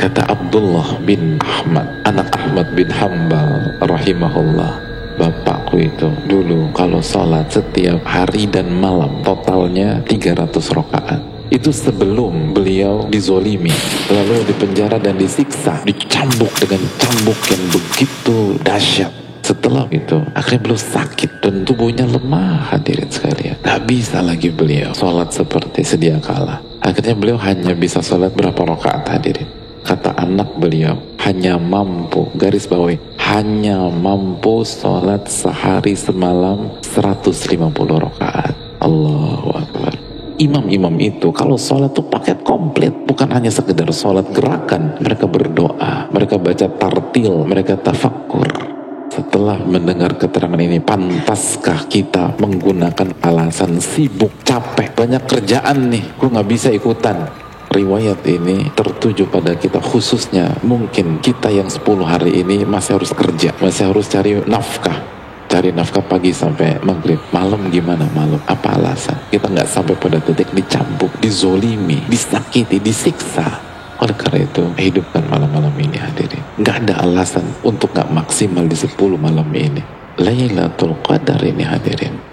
Kata Abdullah bin Ahmad, anak Ahmad bin Hambal rahimahullah. Bapakku itu dulu kalau sholat setiap hari dan malam totalnya 300 rakaat. Itu sebelum beliau dizolimi, lalu dipenjara dan disiksa, dicambuk dengan cambuk yang begitu dahsyat. Setelah itu, akhirnya beliau sakit dan tubuhnya lemah hadirin sekalian. Tak bisa lagi beliau sholat seperti sedia kala. Akhirnya beliau hanya bisa sholat berapa rakaat hadirin kata anak beliau hanya mampu garis bawahi hanya mampu sholat sehari semalam 150 rakaat. Allahu Akbar. Imam-imam itu kalau sholat tuh paket komplit bukan hanya sekedar sholat gerakan mereka berdoa mereka baca tartil mereka tafakur setelah mendengar keterangan ini pantaskah kita menggunakan alasan sibuk capek banyak kerjaan nih gue nggak bisa ikutan riwayat ini tertuju pada kita khususnya mungkin kita yang 10 hari ini masih harus kerja masih harus cari nafkah. Cari nafkah pagi sampai maghrib. Malam gimana? Malam. Apa alasan? Kita nggak sampai pada titik dicambuk dizolimi disakiti disiksa. Oleh karena itu hidupkan malam-malam ini hadirin. Nggak ada alasan untuk nggak maksimal di 10 malam ini. Lailatul Qadar ini hadirin